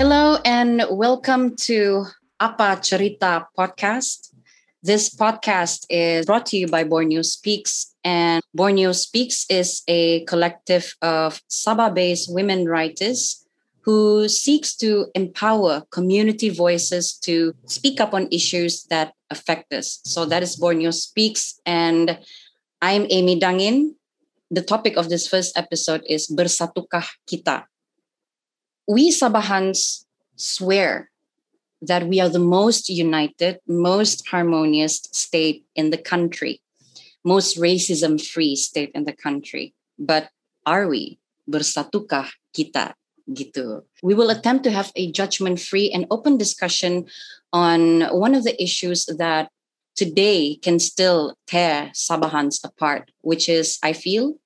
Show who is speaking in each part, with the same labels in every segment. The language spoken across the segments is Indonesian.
Speaker 1: Hello and welcome to Apa Cerita podcast. This podcast is brought to you by Borneo Speaks, and Borneo Speaks is a collective of Sabah-based women writers who seeks to empower community voices to speak up on issues that affect us. So that is Borneo Speaks, and I'm Amy Dangin. The topic of this first episode is Bersatukah Kita. We Sabahans swear that we are the most united, most harmonious state in the country, most racism free state in the country. But are we? Bersatukah kita? Gitu. We will attempt to have a judgment free and open discussion on one of the issues that today can still tear Sabahans apart, which is, I feel,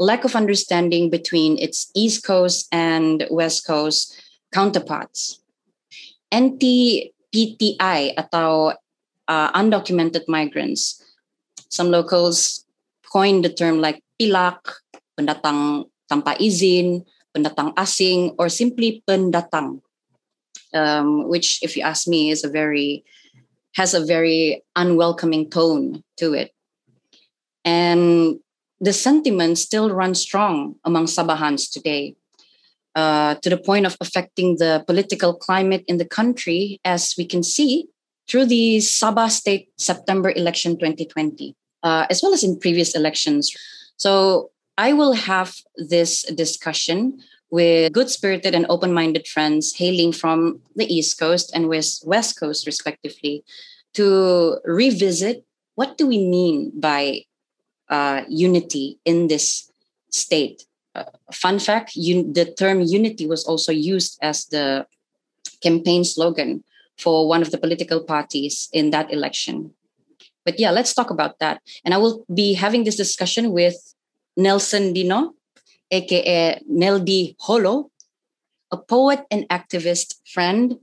Speaker 1: lack of understanding between its East Coast and West Coast counterparts anti-PTI atau uh, undocumented migrants. Some locals coined the term like pilak, pendatang tanpa izin, pendatang asing, or simply pendatang, um, which, if you ask me, is a very has a very unwelcoming tone to it. And the sentiment still runs strong among Sabahans today. Uh, to the point of affecting the political climate in the country, as we can see through the Sabah State September election 2020, uh, as well as in previous elections. So I will have this discussion with good spirited and open minded friends hailing from the East Coast and West, West Coast, respectively, to revisit what do we mean by uh, unity in this state. Uh, fun fact un- the term unity was also used as the campaign slogan for one of the political parties in that election. But yeah let's talk about that. And i will be having this discussion with nelson dino aka neldi holo a poet and activist friend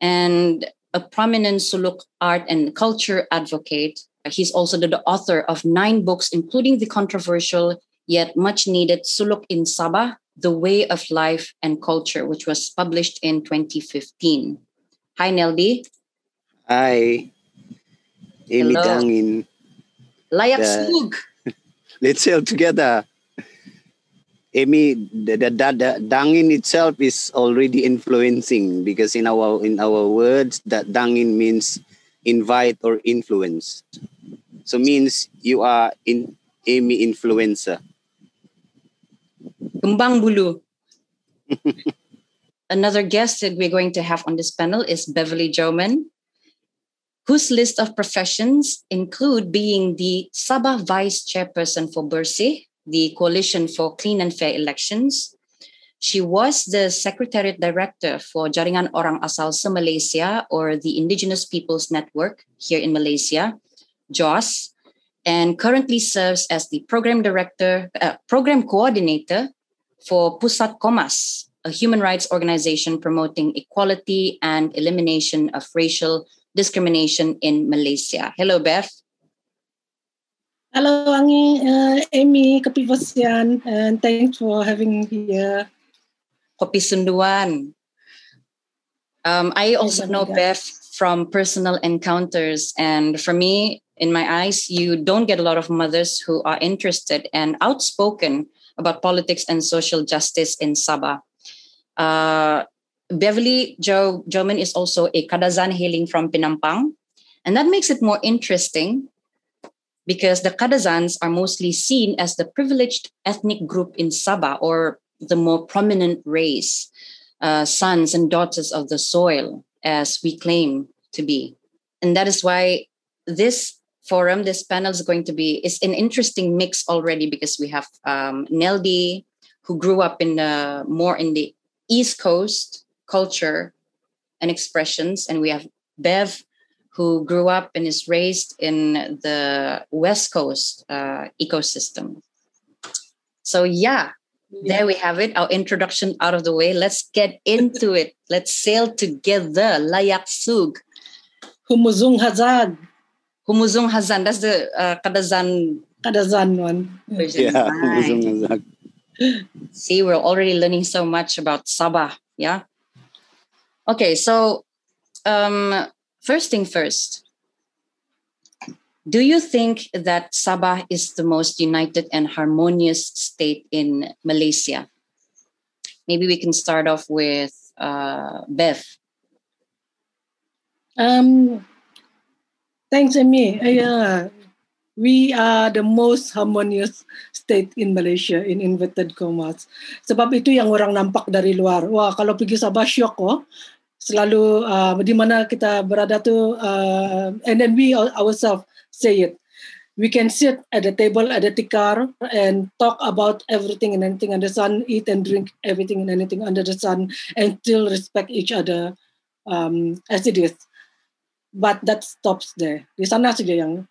Speaker 1: and a prominent suluk art and culture advocate he's also the author of nine books including the controversial yet much needed Suluk in Sabah, The Way of Life and Culture, which was published in 2015. Hi, Neldi.
Speaker 2: Hi. Amy. Dangin.
Speaker 1: Layak
Speaker 2: The-. Let's sail together. Amy, the, the, the, the Dangin itself is already influencing because in our in our words that Dangin means invite or influence. So means you are in Amy influencer.
Speaker 1: Kembang Bulu. Another guest that we're going to have on this panel is Beverly Joman, whose list of professions include being the Sabah Vice Chairperson for Bersih, the Coalition for Clean and Fair Elections. She was the Secretariat Director for Jaringan Orang Asal Se-Malaysia, or the Indigenous Peoples Network here in Malaysia, JOS, and currently serves as the Program Director, uh, Program Coordinator for Pusat Komas, a human rights organization promoting equality and elimination of racial discrimination in Malaysia. Hello, Beth.
Speaker 3: Hello, Angie, uh, Amy, Kapivasian, and thanks for having me here.
Speaker 1: Kopi Sunduan. Um, I also know
Speaker 3: Beth.
Speaker 1: From personal encounters. And for me, in my eyes, you don't get a lot of mothers who are interested and outspoken about politics and social justice in Sabah. Uh, Beverly Jo Joman is also a Kadazan hailing from Pinampang. And that makes it more interesting because the Kadazans are mostly seen as the privileged ethnic group in Sabah or the more prominent race, uh, sons and daughters of the soil, as we claim to be. And that is why this forum, this panel is going to be is an interesting mix already because we have um, Neldi, who grew up in the more in the East Coast culture and expressions, and we have Bev, who grew up and is raised in the West Coast uh, ecosystem. So yeah, there we have it. Our introduction out of the way. Let's get into it. Let's sail together. Layak sug.
Speaker 3: Humuzung Hazad,
Speaker 1: Humuzung Hazan. That's the uh, Kadazan
Speaker 3: Kadazan one.
Speaker 1: version.
Speaker 2: Yeah,
Speaker 1: Nice.
Speaker 2: Uzung Azak.
Speaker 1: See, we're already learning so much about Sabah. Yeah. Okay, so um, first thing first. Do you think that Sabah is the most united and harmonious state in Malaysia? Maybe we can start off with uh.
Speaker 3: Um, thanks, Amy. Uh, we are the most harmonious state in Malaysia in inverted commas. Sebab itu yang orang nampak dari luar. Wah, kalau pergi Sabah syok oh. Selalu uh, di mana kita berada tu uh, and then we ourselves say it. We can sit at the table at the tikar and talk about everything and anything under the sun, eat and drink everything and anything under the sun, and still respect each other um, as it is. But that stops there. Di sana saja yang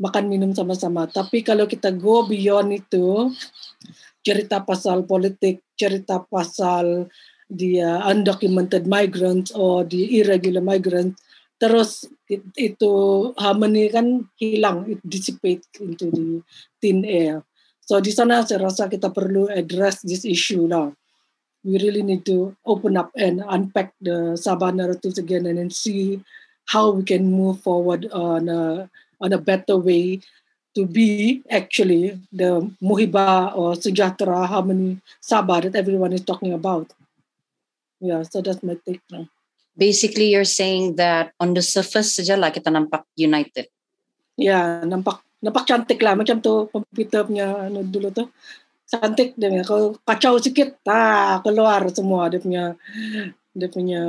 Speaker 3: makan minum sama-sama. Tapi kalau kita go beyond itu, cerita pasal politik, cerita pasal dia undocumented migrants or the irregular migrants, terus itu harmony kan hilang, it dissipate into the thin air. So di sana saya rasa kita perlu address this issue lah. We really need to open up and unpack the Sabah narratives again and then see how we can move forward on a on a better way to be actually the muhiba or sejahtera harmony sabah that everyone is talking about. Yeah, so that's my take now.
Speaker 1: Basically, you're saying that on the surface saja lah kita nampak united.
Speaker 3: Yeah, nampak nampak cantik lah macam tu komputer punya ano dulu tu cantik dia kalau kacau sikit ah keluar semua dia punya dia punya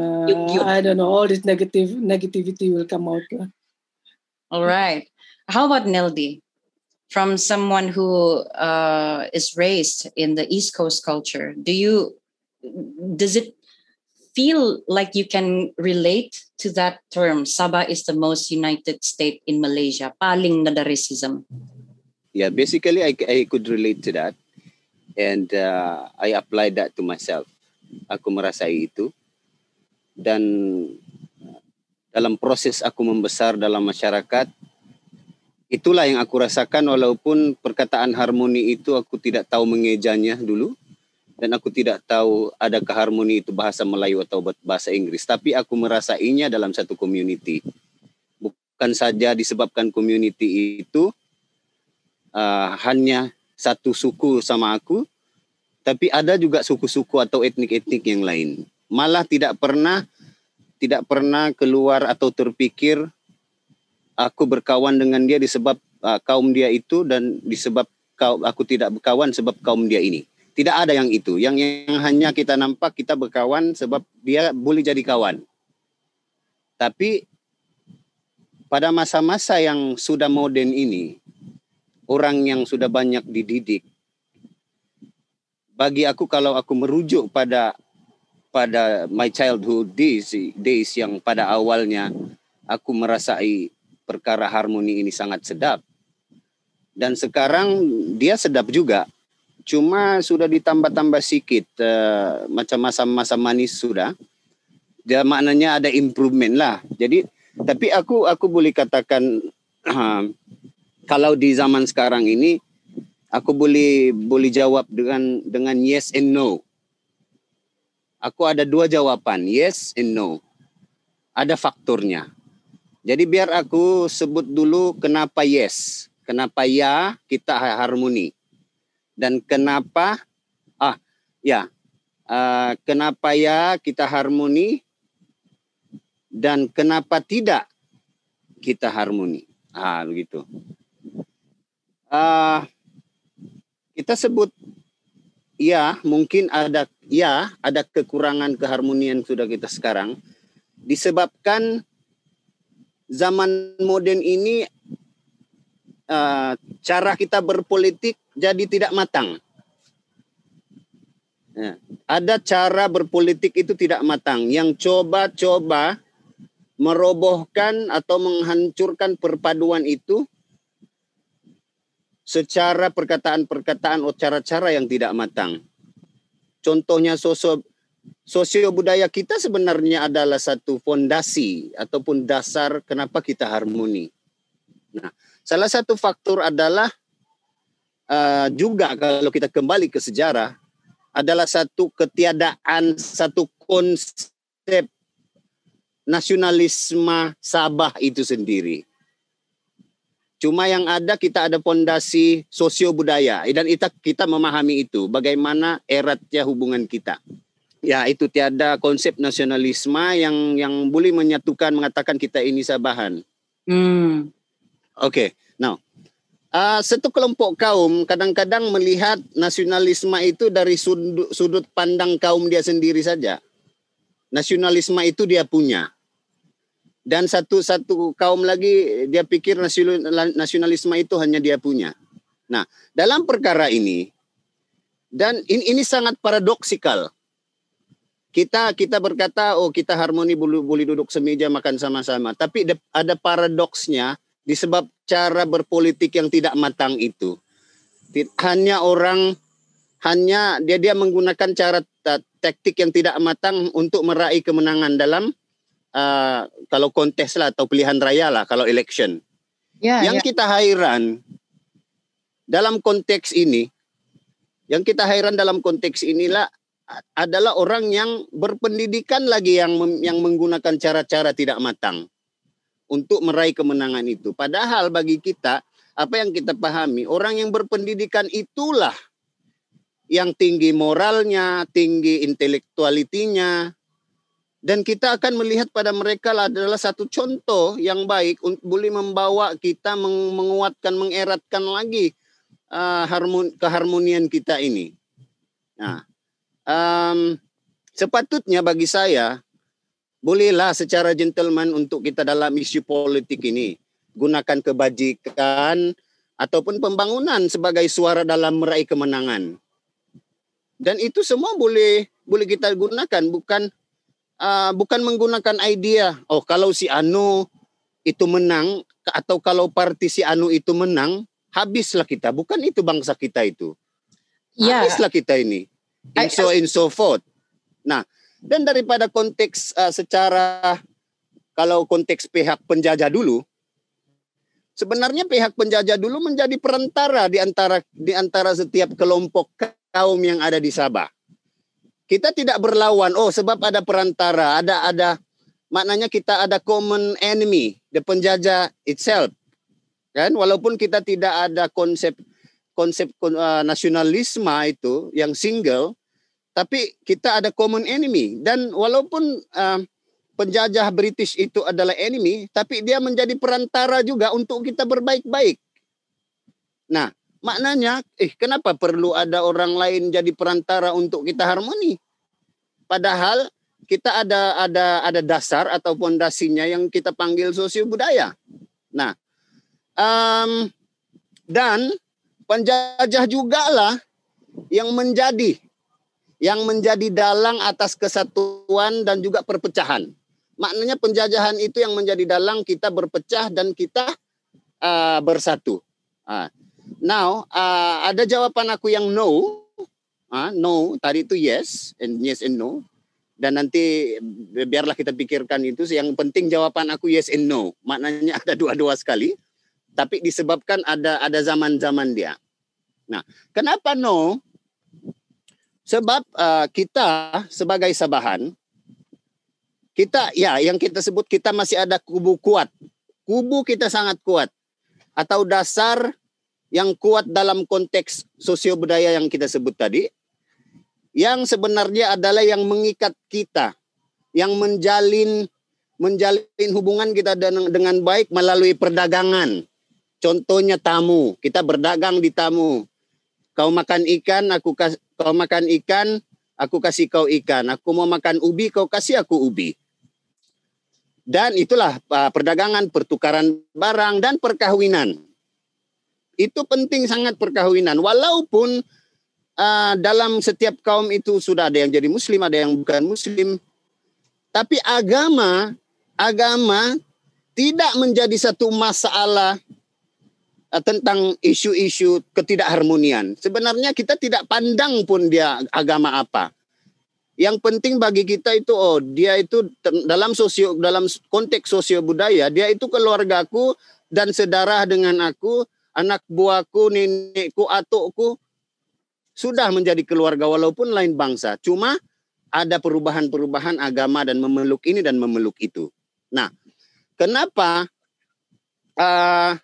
Speaker 3: I don't know all this negative negativity will come out lah.
Speaker 1: All right. How about Nildi? From someone who uh, is raised in the East Coast culture, do you does it feel like you can relate to that term? Sabah is the most united state in Malaysia. Paling nadarism.
Speaker 2: Yeah, basically, I, I could relate to that, and uh, I applied that to myself. Aku merasai itu, dan dalam proses aku membesar dalam masyarakat itulah yang aku rasakan walaupun perkataan harmoni itu aku tidak tahu mengejanya dulu dan aku tidak tahu adakah harmoni itu bahasa Melayu atau bahasa Inggris. Tapi aku merasainya dalam satu community. Bukan saja disebabkan community itu uh, hanya satu suku sama aku tapi ada juga suku-suku atau etnik-etnik yang lain. Malah tidak pernah tidak pernah keluar atau terpikir aku berkawan dengan dia disebab uh, kaum dia itu dan disebab kau aku tidak berkawan sebab kaum dia ini. Tidak ada yang itu. Yang yang hanya kita nampak kita berkawan sebab dia boleh jadi kawan. Tapi pada masa-masa yang sudah moden ini, orang yang sudah banyak dididik, bagi aku kalau aku merujuk pada pada my childhood days, days yang pada awalnya aku merasai perkara harmoni ini sangat sedap. Dan sekarang dia sedap juga. Cuma sudah ditambah-tambah sikit uh, macam masa-masa manis sudah. Dia maknanya ada improvement lah. Jadi tapi aku aku boleh katakan uh, kalau di zaman sekarang ini aku boleh boleh jawab dengan dengan yes and no aku ada dua jawaban, yes and no. Ada faktornya. Jadi biar aku sebut dulu kenapa yes, kenapa ya kita harmoni. Dan kenapa ah ya, uh, kenapa ya kita harmoni dan kenapa tidak kita harmoni. Ah begitu. Uh, kita sebut ya mungkin ada ya ada kekurangan keharmonian sudah kita sekarang disebabkan zaman modern ini uh, cara kita berpolitik jadi tidak matang. Ya, ada cara berpolitik itu tidak matang yang coba-coba merobohkan atau menghancurkan perpaduan itu secara perkataan-perkataan atau cara-cara yang tidak matang. Contohnya sosio, sosio budaya kita sebenarnya adalah satu fondasi ataupun dasar kenapa kita harmoni. Nah, salah satu faktor adalah uh, juga kalau kita kembali ke sejarah adalah satu ketiadaan satu konsep nasionalisme Sabah itu sendiri. Cuma yang ada kita ada pondasi sosio budaya dan kita kita memahami itu bagaimana eratnya hubungan kita. Ya itu tiada konsep nasionalisme yang yang boleh menyatukan mengatakan kita ini Sabahan. Hmm. Oke, okay. now uh, satu kelompok kaum kadang-kadang melihat nasionalisme itu dari sudut, sudut pandang kaum dia sendiri saja. Nasionalisme itu dia punya dan satu-satu kaum lagi dia pikir nasionalisme itu hanya dia punya. Nah, dalam perkara ini dan ini, ini sangat paradoksikal. Kita kita berkata oh kita harmoni boleh boleh duduk semeja makan sama-sama, tapi ada paradoksnya disebab cara berpolitik yang tidak matang itu. Hanya orang hanya dia dia menggunakan cara taktik yang tidak matang untuk meraih kemenangan dalam uh, kalau kontes lah atau pilihan raya lah kalau election. Ya, yang ya. kita hairan dalam konteks ini, yang kita hairan dalam konteks inilah adalah orang yang berpendidikan lagi yang yang menggunakan cara-cara tidak matang untuk meraih kemenangan itu. Padahal bagi kita apa yang kita pahami orang yang berpendidikan itulah yang tinggi moralnya, tinggi intelektualitinya, dan kita akan melihat pada mereka adalah satu contoh yang baik untuk boleh membawa kita menguatkan, mengeratkan lagi uh, harmon, keharmonian kita ini. Nah, um, sepatutnya bagi saya bolehlah secara gentleman untuk kita dalam isu politik ini. Gunakan kebajikan ataupun pembangunan sebagai suara dalam meraih kemenangan. Dan itu semua boleh boleh kita gunakan. Bukan uh, bukan menggunakan idea oh kalau si Anu itu menang atau kalau parti si Anu itu menang habislah kita. Bukan itu bangsa kita itu. Yeah. habislah kita ini. And so in so forth nah dan daripada konteks uh, secara kalau konteks pihak penjajah dulu sebenarnya pihak penjajah dulu menjadi perantara di antara di antara setiap kelompok kaum yang ada di Sabah kita tidak berlawan. Oh, sebab ada perantara, ada ada maknanya kita ada common enemy, the penjajah itself. Kan? Walaupun kita tidak ada konsep konsep uh, nasionalisme itu yang single, tapi kita ada common enemy dan walaupun uh, penjajah British itu adalah enemy, tapi dia menjadi perantara juga untuk kita berbaik-baik. Nah, Maknanya, eh kenapa perlu ada orang lain jadi perantara untuk kita harmoni? Padahal kita ada ada ada dasar atau pondasinya yang kita panggil sosio budaya. Nah, um, dan penjajah juga lah yang menjadi yang menjadi dalang atas kesatuan dan juga perpecahan. Maknanya penjajahan itu yang menjadi dalang kita berpecah dan kita uh, bersatu. Uh, Now, uh, ada jawaban aku yang no. Uh, no, tadi itu yes, and yes and no. Dan nanti biarlah kita pikirkan itu. Yang penting jawaban aku yes and no. Maknanya ada dua-dua sekali. Tapi disebabkan ada ada zaman-zaman dia. Nah, kenapa no? Sebab uh, kita sebagai Sabahan, kita ya yang kita sebut kita masih ada kubu kuat. Kubu kita sangat kuat. Atau dasar yang kuat dalam konteks sosio budaya yang kita sebut tadi, yang sebenarnya adalah yang mengikat kita, yang menjalin menjalin hubungan kita dengan, dengan baik melalui perdagangan. Contohnya tamu, kita berdagang di tamu. Kau makan ikan, aku kas, kau makan ikan, aku kasih kau ikan. Aku mau makan ubi, kau kasih aku ubi. Dan itulah uh, perdagangan, pertukaran barang dan perkawinan itu penting sangat perkawinan. Walaupun uh, dalam setiap kaum itu sudah ada yang jadi muslim, ada yang bukan muslim. Tapi agama, agama tidak menjadi satu masalah tentang isu-isu ketidakharmonian. Sebenarnya kita tidak pandang pun dia agama apa. Yang penting bagi kita itu oh dia itu dalam sosio dalam konteks sosio budaya dia itu keluargaku dan sedarah dengan aku anak buahku, nenekku, atukku sudah menjadi keluarga walaupun lain bangsa. Cuma ada perubahan-perubahan agama dan memeluk ini dan memeluk itu. Nah, kenapa uh,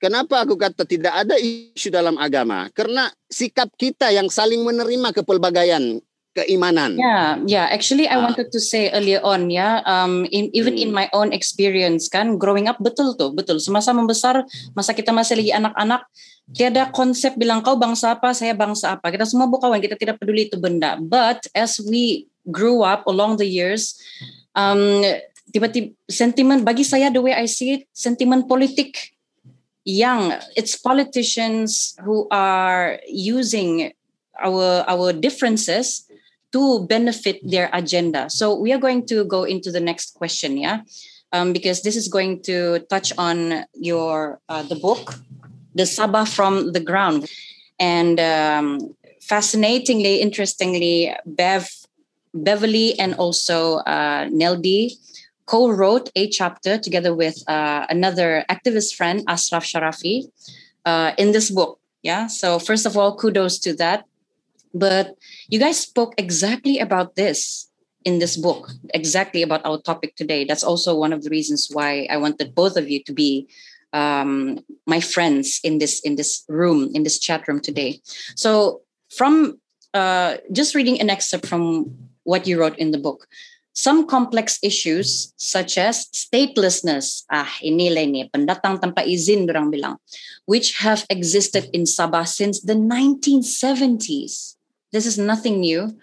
Speaker 2: kenapa aku kata tidak ada isu dalam agama? Karena sikap kita yang saling menerima kepelbagaian keimanan.
Speaker 1: Yeah, yeah. Actually, I uh, wanted to say earlier on, ya, yeah, um, in, even hmm. in my own experience, kan, growing up betul tuh, betul. Semasa membesar, masa kita masih lagi anak-anak, tiada konsep bilang kau bangsa apa, saya bangsa apa. Kita semua bukawan, kita tidak peduli itu benda. But as we grew up along the years, um, tiba-tiba sentimen bagi saya the way I see it, sentimen politik yang it's politicians who are using our our differences to benefit their agenda. So we are going to go into the next question, yeah, um, because this is going to touch on your uh, the book, the Sabah from the ground, and um, fascinatingly, interestingly, Bev, Beverly, and also uh, Neldi co-wrote a chapter together with uh, another activist friend, Asraf Sharafi, uh, in this book. Yeah. So first of all, kudos to that. But you guys spoke exactly about this in this book, exactly about our topic today. That's also one of the reasons why I wanted both of you to be um, my friends in this in this room in this chat room today. So from uh, just reading an excerpt from what you wrote in the book, some complex issues such as statelessness, ah inilay ni pendatang tanpa izin orang bilang, which have existed in Sabah since the 1970s this is nothing new.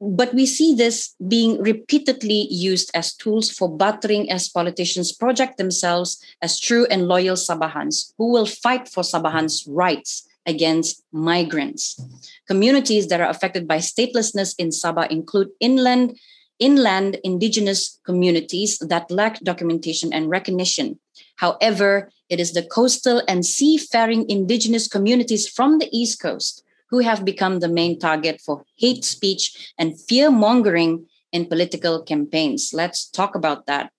Speaker 1: But we see this being repeatedly used as tools for battering as politicians project themselves as true and loyal Sabahans who will fight for Sabahans' rights against migrants. Communities that are affected by statelessness in Sabah include inland inland indigenous communities that lack documentation and recognition. However, it is the coastal and seafaring indigenous communities from the East Coast who have become the main target for hate speech and fear mongering in political campaigns. Let's talk about that.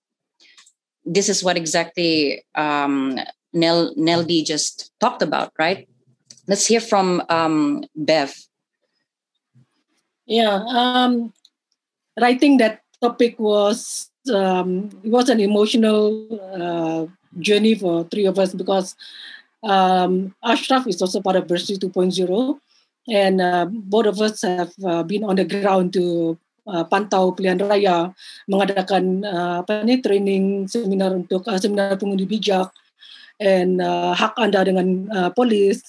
Speaker 1: This is what exactly um, Nel Neldi just talked about, right? Let's hear from um, Bev.
Speaker 3: Yeah, um, writing that topic was um, it was an emotional uh, journey for three of us because um, Ashraf is also part of Bursary 2.0 and uh, both of us have uh, been on the ground to uh, pantau pilihan raya, mengadakan uh, apa ni training seminar untuk uh, seminar pengundi bijak and uh, hak anda dengan uh, polis.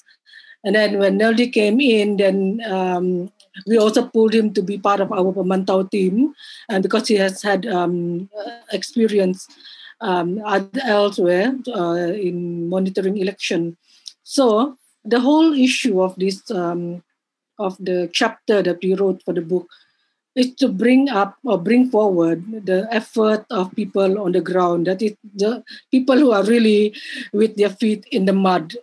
Speaker 3: And then when Neldi came in, then um, we also pulled him to be part of our pemantau team, and because he has had um, experience um, elsewhere uh, in monitoring election, so the whole issue of this um, of the chapter that we wrote for the book is to bring up or bring forward the effort of people on the ground. That is the people who are really with their feet in the mud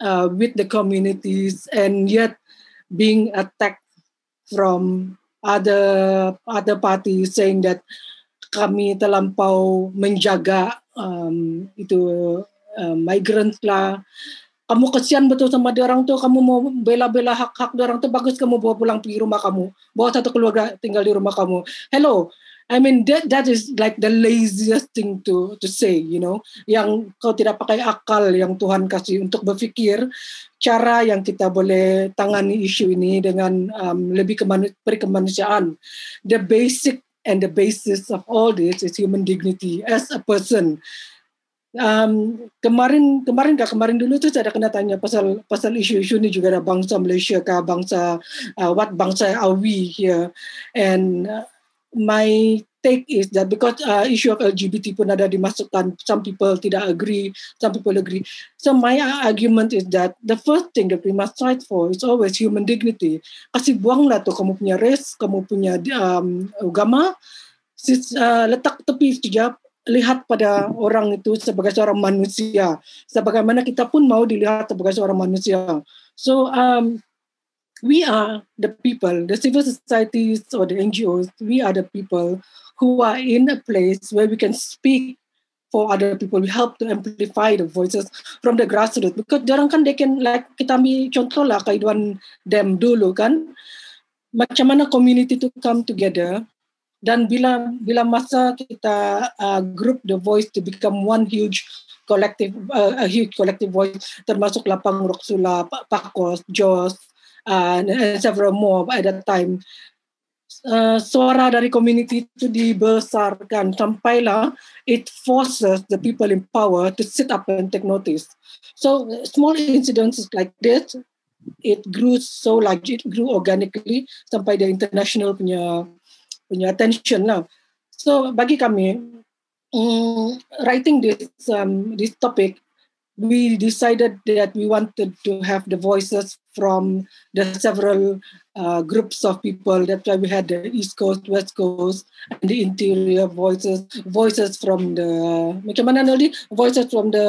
Speaker 3: uh, with the communities and yet being attacked from other other parties saying that kami terlampau menjaga um, itu uh, migrants lah. Kamu kesian betul sama dia orang tuh kamu mau bela-bela hak-hak dia orang tuh bagus kamu bawa pulang pergi rumah kamu. Bawa satu keluarga tinggal di rumah kamu. Hello I mean that that is like the laziest thing to to say you know. Yang kau tidak pakai akal yang Tuhan kasih untuk berfikir cara yang kita boleh tangani isu ini dengan um, lebih kemanu kemanusiaan the basic and the basis of all this is human dignity as a person. Um, kemarin kemarin gak kemarin dulu tuh saya ada kena tanya pasal pasal isu-isu ini juga ada bangsa Malaysia kah bangsa uh, what bangsa are we here? And uh, my take is that because uh, issue of LGBT pun ada dimasukkan some people tidak agree some people agree. So my argument is that the first thing that we must fight for is always human dignity. Kasih buanglah tuh kamu punya race kamu punya um, agama. Uh, letak tepi sekejap lihat pada orang itu sebagai seorang manusia. Sebagaimana kita pun mau dilihat sebagai seorang manusia. So um, we are the people the civil societies or the NGOs we are the people who are in a place where we can speak for other people. We help to amplify the voices from the grassroots because jarang kan they can like kita ambil contoh lah kehidupan them dulu kan macam mana community to come together dan bila bila masa kita uh, group the voice to become one huge collective uh, a huge collective voice termasuk lapang roksula pakos jos uh, several more at that time uh, suara dari community itu dibesarkan sampailah it forces the people in power to sit up and take notice. So small incidents like this, it grew so large, it grew organically sampai the international punya punya attention lah. So bagi kami, um, writing this um, this topic we decided that we wanted to have the voices from the several uh, groups of people. That's why we had the East Coast, West Coast, and the interior voices, voices from the macam mana nanti voices from the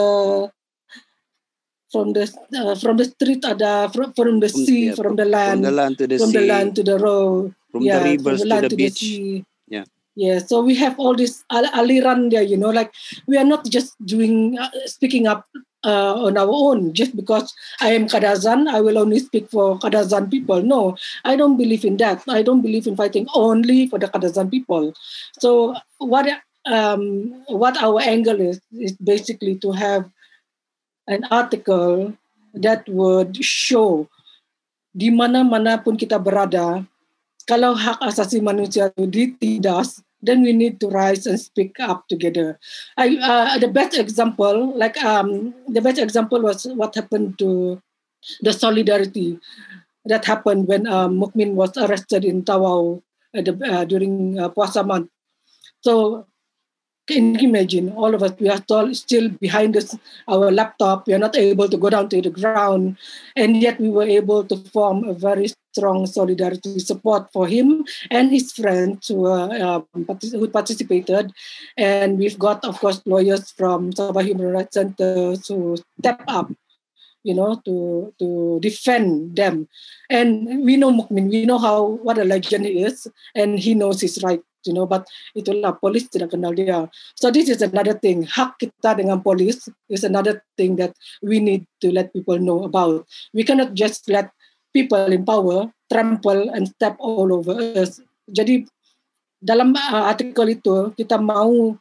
Speaker 3: from the uh, from the street ada from, from the sea, yeah, from, the land,
Speaker 2: from the land to the
Speaker 3: from
Speaker 2: sea,
Speaker 3: the land to the road,
Speaker 2: from yeah, the rivers from the to the beach.
Speaker 3: The
Speaker 2: yeah.
Speaker 3: Yeah, so we have all this al- aliran there, you know, like we are not just doing uh, speaking up uh, on our own just because I am Kadazan, I will only speak for Kadazan people. No, I don't believe in that. I don't believe in fighting only for the Kadazan people. So what um, what our angle is is basically to have an article that would show di mana-mana pun kita berada, kalau hak asasi manusia itu ditindas, then we need to rise and speak up together. I, uh, the best example, like um, the best example was what happened to the solidarity that happened when um, Mukmin was arrested in Tawau the, uh, during uh, Puasa month. So can you imagine all of us we are still behind us, our laptop we are not able to go down to the ground and yet we were able to form a very strong solidarity support for him and his friends who, uh, who participated. And we've got of course lawyers from Sabah Human Rights Center to step up you know to to defend them. And we know Mukmin we know how what a legend he is and he knows his right you know but itulah polis tidak kenal dia. So this is another thing. Hak kita dengan polis is another thing that we need to let people know about. We cannot just let people in power trample and step all over us jadi dalam uh, artikel itu kita mau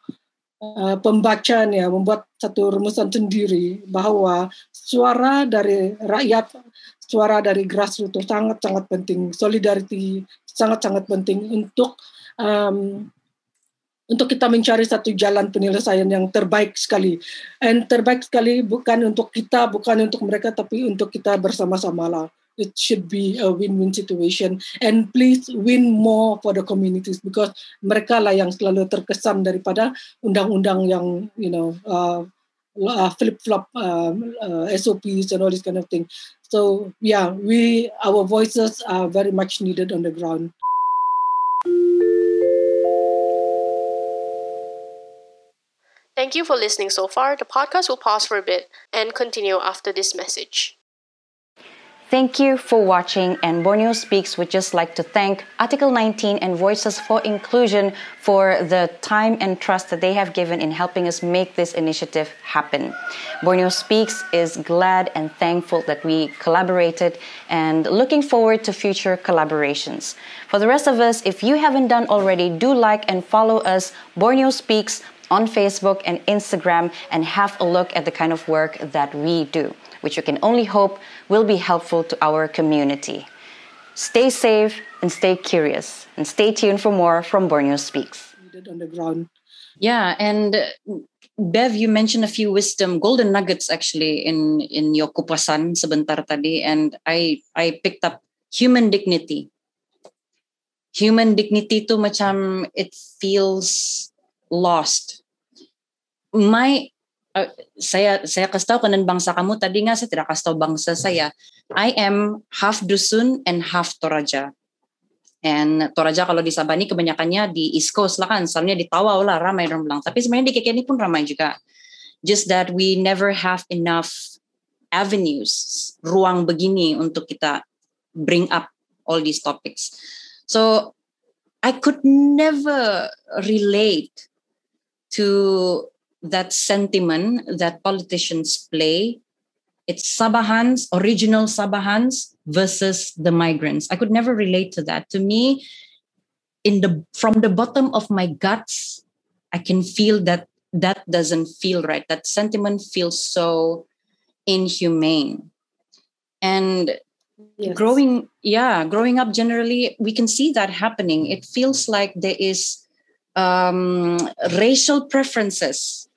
Speaker 3: uh, pembacanya membuat satu rumusan sendiri bahwa suara dari rakyat suara dari grassroots sangat sangat penting solidarity sangat sangat penting untuk um, untuk kita mencari satu jalan penyelesaian yang terbaik sekali. And terbaik sekali bukan untuk kita, bukan untuk mereka, tapi untuk kita bersama-sama lah. It should be a win-win situation. And please win more for the communities because mereka lah yang selalu terkesan daripada undang-undang yang, you know, uh, uh, flip-flop uh, uh, SOPs and all this kind of thing. So yeah, we our voices are very much needed on the ground.
Speaker 4: Thank you for listening so far. The podcast will pause for a bit and continue after this message.
Speaker 1: Thank you for watching, and Borneo Speaks would just like to thank Article 19 and Voices for Inclusion for the time and trust that they have given in helping us make this initiative happen. Borneo Speaks is glad and thankful that we collaborated and looking forward to future collaborations. For the rest of us, if you haven't done already, do like and follow us, Borneo Speaks on Facebook and Instagram and have a look at the kind of work that we do, which you can only hope will be helpful to our community. Stay safe and stay curious, and stay tuned for more from Borneo Speaks.
Speaker 3: On the ground.
Speaker 1: Yeah, and Bev, you mentioned a few wisdom golden nuggets actually in in your kupasan sebentar tadi, and I I picked up human dignity. Human dignity itu macam it feels lost. My uh, saya saya kasih tahu kanan bangsa kamu tadi nggak saya tidak kasih tahu bangsa saya. I am half dusun and half toraja. And Toraja kalau di Sabah ini kebanyakannya di East Coast lah kan, soalnya di Tawau lah ramai orang bilang. Tapi sebenarnya di KKN pun ramai juga. Just that we never have enough avenues, ruang begini untuk kita bring up all these topics. So I could never relate to that sentiment that politicians play it's Sabahans, original Sabahans versus the migrants. I could never relate to that. To me, in the from the bottom of my guts, I can feel that that doesn't feel right. That sentiment feels so inhumane. And yes. growing, yeah, growing up generally, we can see that happening. It feels like there is um, racial preferences.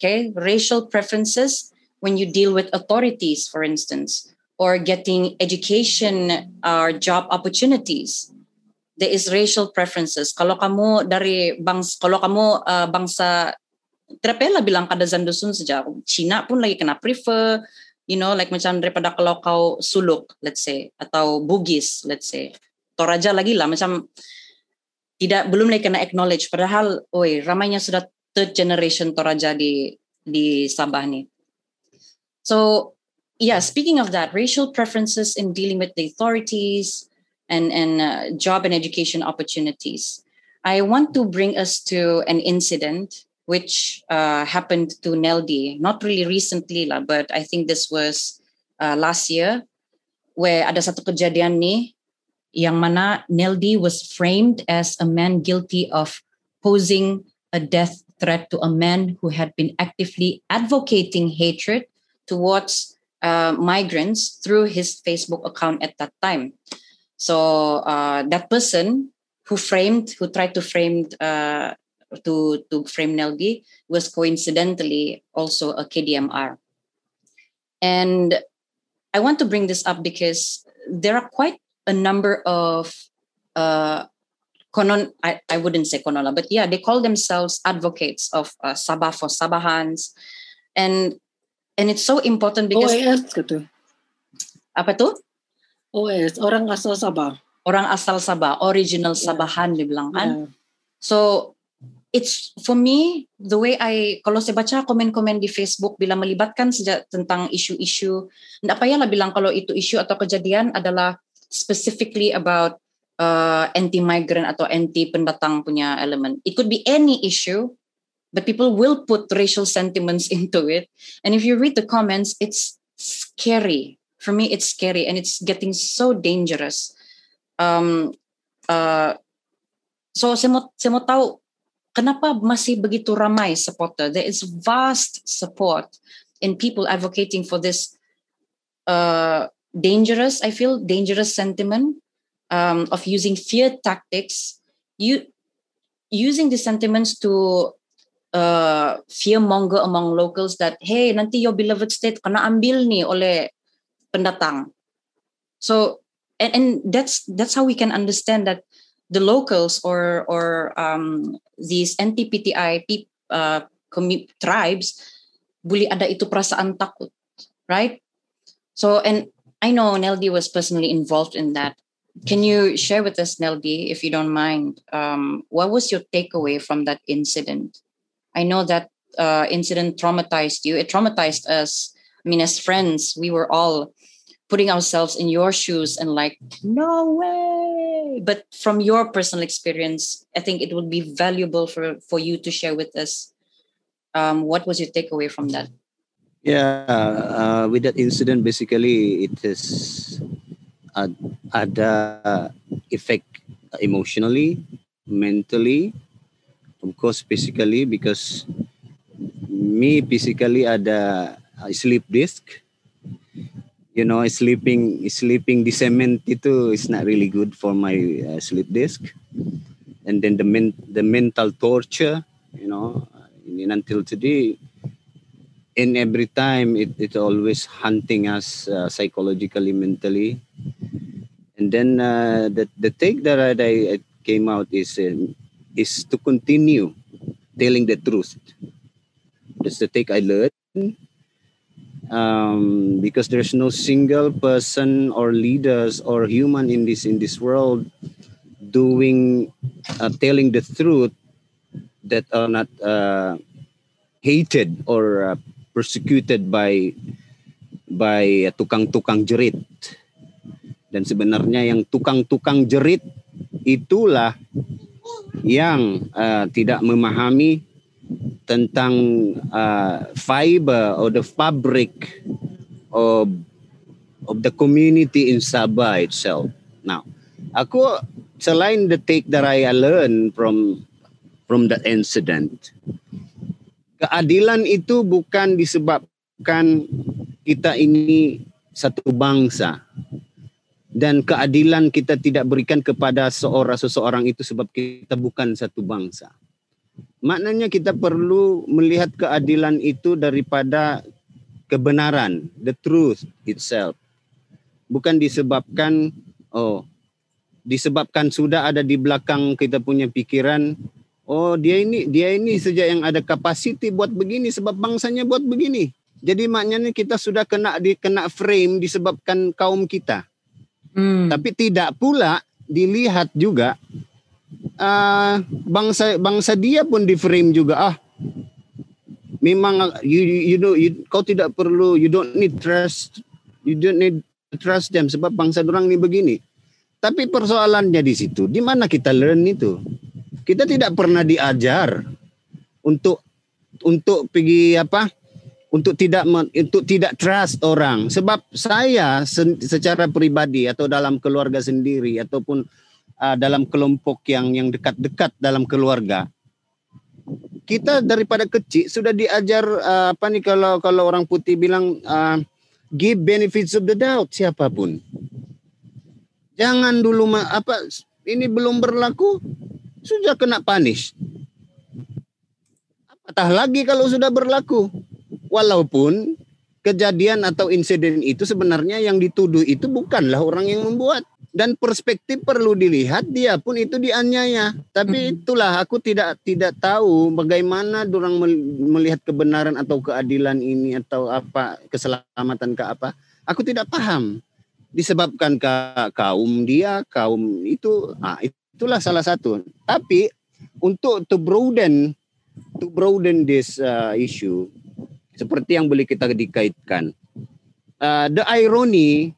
Speaker 1: Okay, racial preferences when you deal with authorities, for instance, or getting education or job opportunities. There is racial preferences. Kalau kamu dari bangs, kalau kamu uh, bangsa terapela bilang kada zandusun saja. Cina pun lagi kena prefer, you know, like macam daripada kalau kau suluk, let's say, atau bugis, let's say. Toraja lagi lah, macam tidak belum lagi kena acknowledge. Padahal, oi, ramainya sudah third generation Toraja di di Sabah nih. So, yeah, speaking of that, racial preferences in dealing with the authorities and, and uh, job and education opportunities. I want to bring us to an incident which uh, happened to Neldi, not really recently, lah, but I think this was uh, last year, where ada satu kejadian nih, yang mana Neldi was framed as a man guilty of posing a death threat to a man who had been actively advocating hatred towards uh, migrants through his Facebook account at that time. So uh, that person who framed, who tried to frame uh, to to frame Nelgi was coincidentally also a KDMR. And I want to bring this up because there are quite a number of uh, konon I, I wouldn't say konola, but yeah, they call themselves advocates of uh, Sabah for Sabahans. And and it's so important because
Speaker 3: OAS gitu.
Speaker 1: Apa tuh?
Speaker 3: OAS, orang asal Sabah.
Speaker 1: Orang asal Sabah, original yeah. Sabahan dibilang kan. Yeah. So it's for me the way I kalau saya baca komen-komen di Facebook bila melibatkan sejak tentang isu-isu, tidak payahlah bilang kalau itu isu atau kejadian adalah specifically about uh, anti-migrant atau anti pendatang punya element. It could be any issue but people will put racial sentiments into it. And if you read the comments it's scary. For me it's scary and it's getting so dangerous. Um uh so saya mau, saya mau tahu kenapa masih begitu ramai supporter? There is vast support in people advocating for this uh dangerous i feel dangerous sentiment um, of using fear tactics you using the sentiments to uh, fear monger among locals that hey nanti your beloved state kena ambil nih oleh pendatang. So and, and that's that's how we can understand that the locals or or um, these NTPTI uh, tribes boleh ada itu perasaan takut, right? So and I know Neldi was personally involved in that. Can you share with us, Neldi, if you don't mind, um, what was your takeaway from that incident? I know that uh, incident traumatized you. It traumatized us. I mean, as friends, we were all putting ourselves in your shoes and like, no way. But from your personal experience, I think it would be valuable for for you to share with us. Um, what was your takeaway from that?
Speaker 2: Yeah, uh, with that incident, basically, it has uh, effect emotionally, mentally, of course physically because me physically ada sleep disc. You know sleeping sleeping di cement itu is not really good for my uh, sleep disc. And then the men, the mental torture you know and until today and every time it, it's always hunting us uh, psychologically mentally and then uh, the the take that I, I came out is uh, is to continue telling the truth. That's the take I learned. Um, because there's no single person or leaders or human in this in this world doing uh, telling the truth that are not uh, hated or uh, persecuted by by tukang-tukang jerit dan sebenarnya yang tukang-tukang jerit itulah yang uh, tidak memahami tentang uh, fiber or the fabric of of the community in Sabah itself. Now, aku selain the take that I learned from from that incident, keadilan itu bukan disebabkan kita ini satu bangsa dan keadilan kita tidak berikan kepada seorang seseorang itu sebab kita bukan satu bangsa. Maknanya kita perlu melihat keadilan itu daripada kebenaran, the truth itself. Bukan disebabkan oh disebabkan sudah ada di belakang kita punya pikiran oh dia ini dia ini saja yang ada kapasiti buat begini sebab bangsanya buat begini. Jadi maknanya kita sudah kena di kena frame disebabkan kaum kita. Hmm. Tapi tidak pula dilihat juga uh, bangsa bangsa dia pun di frame juga ah memang you you know you, kau tidak perlu you don't need trust you don't need trust them sebab bangsa orang ni begini tapi persoalannya di situ di mana kita learn itu kita tidak pernah diajar untuk untuk pergi apa untuk tidak untuk tidak trust orang. Sebab saya secara pribadi atau dalam keluarga sendiri ataupun uh, dalam kelompok yang yang dekat-dekat dalam keluarga kita daripada kecil sudah diajar uh, apa nih kalau kalau orang putih bilang uh, give benefits of the doubt siapa pun. Jangan dulu apa ini belum berlaku sudah kena punish apatah lagi kalau sudah berlaku? Walaupun kejadian atau insiden itu sebenarnya yang dituduh itu bukanlah orang yang membuat. Dan perspektif perlu dilihat dia pun itu dianiaya. Tapi itulah aku tidak tidak tahu bagaimana orang melihat kebenaran atau keadilan ini atau apa keselamatan ke apa. Aku tidak paham. Disebabkan ke kaum dia kaum itu ah itulah salah satu. Tapi untuk to broaden to broaden this uh, issue seperti yang boleh kita dikaitkan uh, the irony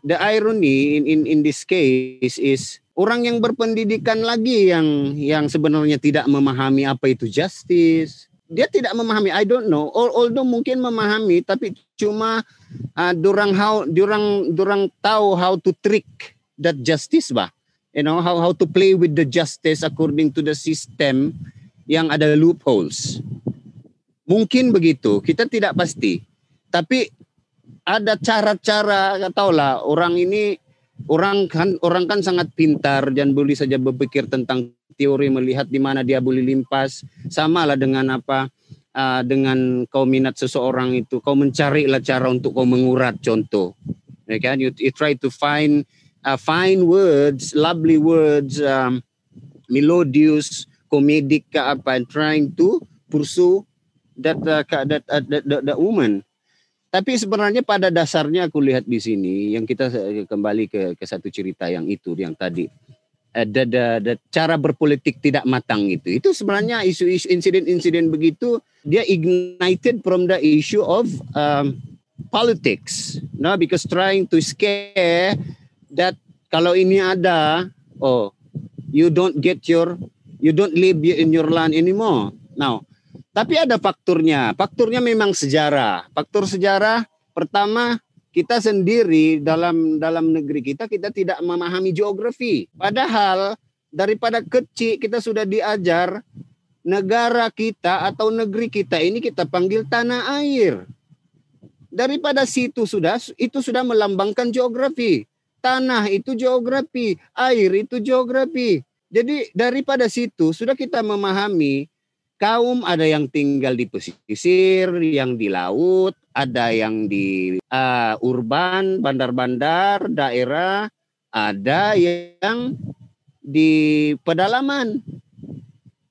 Speaker 2: the irony in in in this case is orang yang berpendidikan lagi yang yang sebenarnya tidak memahami apa itu justice. Dia tidak memahami I don't know. Although mungkin memahami tapi cuma uh, durang how durang durang tahu how to trick that justice bah you know how how to play with the justice according to the system yang ada loopholes. Mungkin begitu kita tidak pasti. Tapi ada cara-cara lah orang ini orang kan orang kan sangat pintar dan boleh saja berpikir tentang teori melihat di mana dia boleh limpas. Sama lah dengan apa uh, dengan kau minat seseorang itu kau mencari lah cara untuk kau mengurat contoh. Ya kan you, you try to find uh, find words lovely words um, melodious comedic ke apa and trying to pursue that uh, that, uh, that, that, that woman tapi sebenarnya pada dasarnya aku lihat di sini yang kita kembali ke ke satu cerita yang itu yang tadi ada ada cara berpolitik tidak matang itu. Itu sebenarnya isu-isu insiden-insiden begitu dia ignited from the issue of um, politics. No, because trying to scare that kalau ini ada, oh, you don't get your you don't live in your land anymore. Now, tapi ada fakturnya. Fakturnya memang sejarah. Faktur sejarah pertama kita sendiri dalam dalam negeri kita kita tidak memahami geografi. Padahal daripada kecil kita sudah diajar negara kita atau negeri kita ini kita panggil tanah air. Daripada situ sudah itu sudah melambangkan geografi. Tanah itu geografi, air itu geografi. Jadi daripada situ sudah kita memahami kaum ada yang tinggal di pesisir, yang di laut, ada yang di uh, urban, bandar-bandar, daerah, ada yang di pedalaman.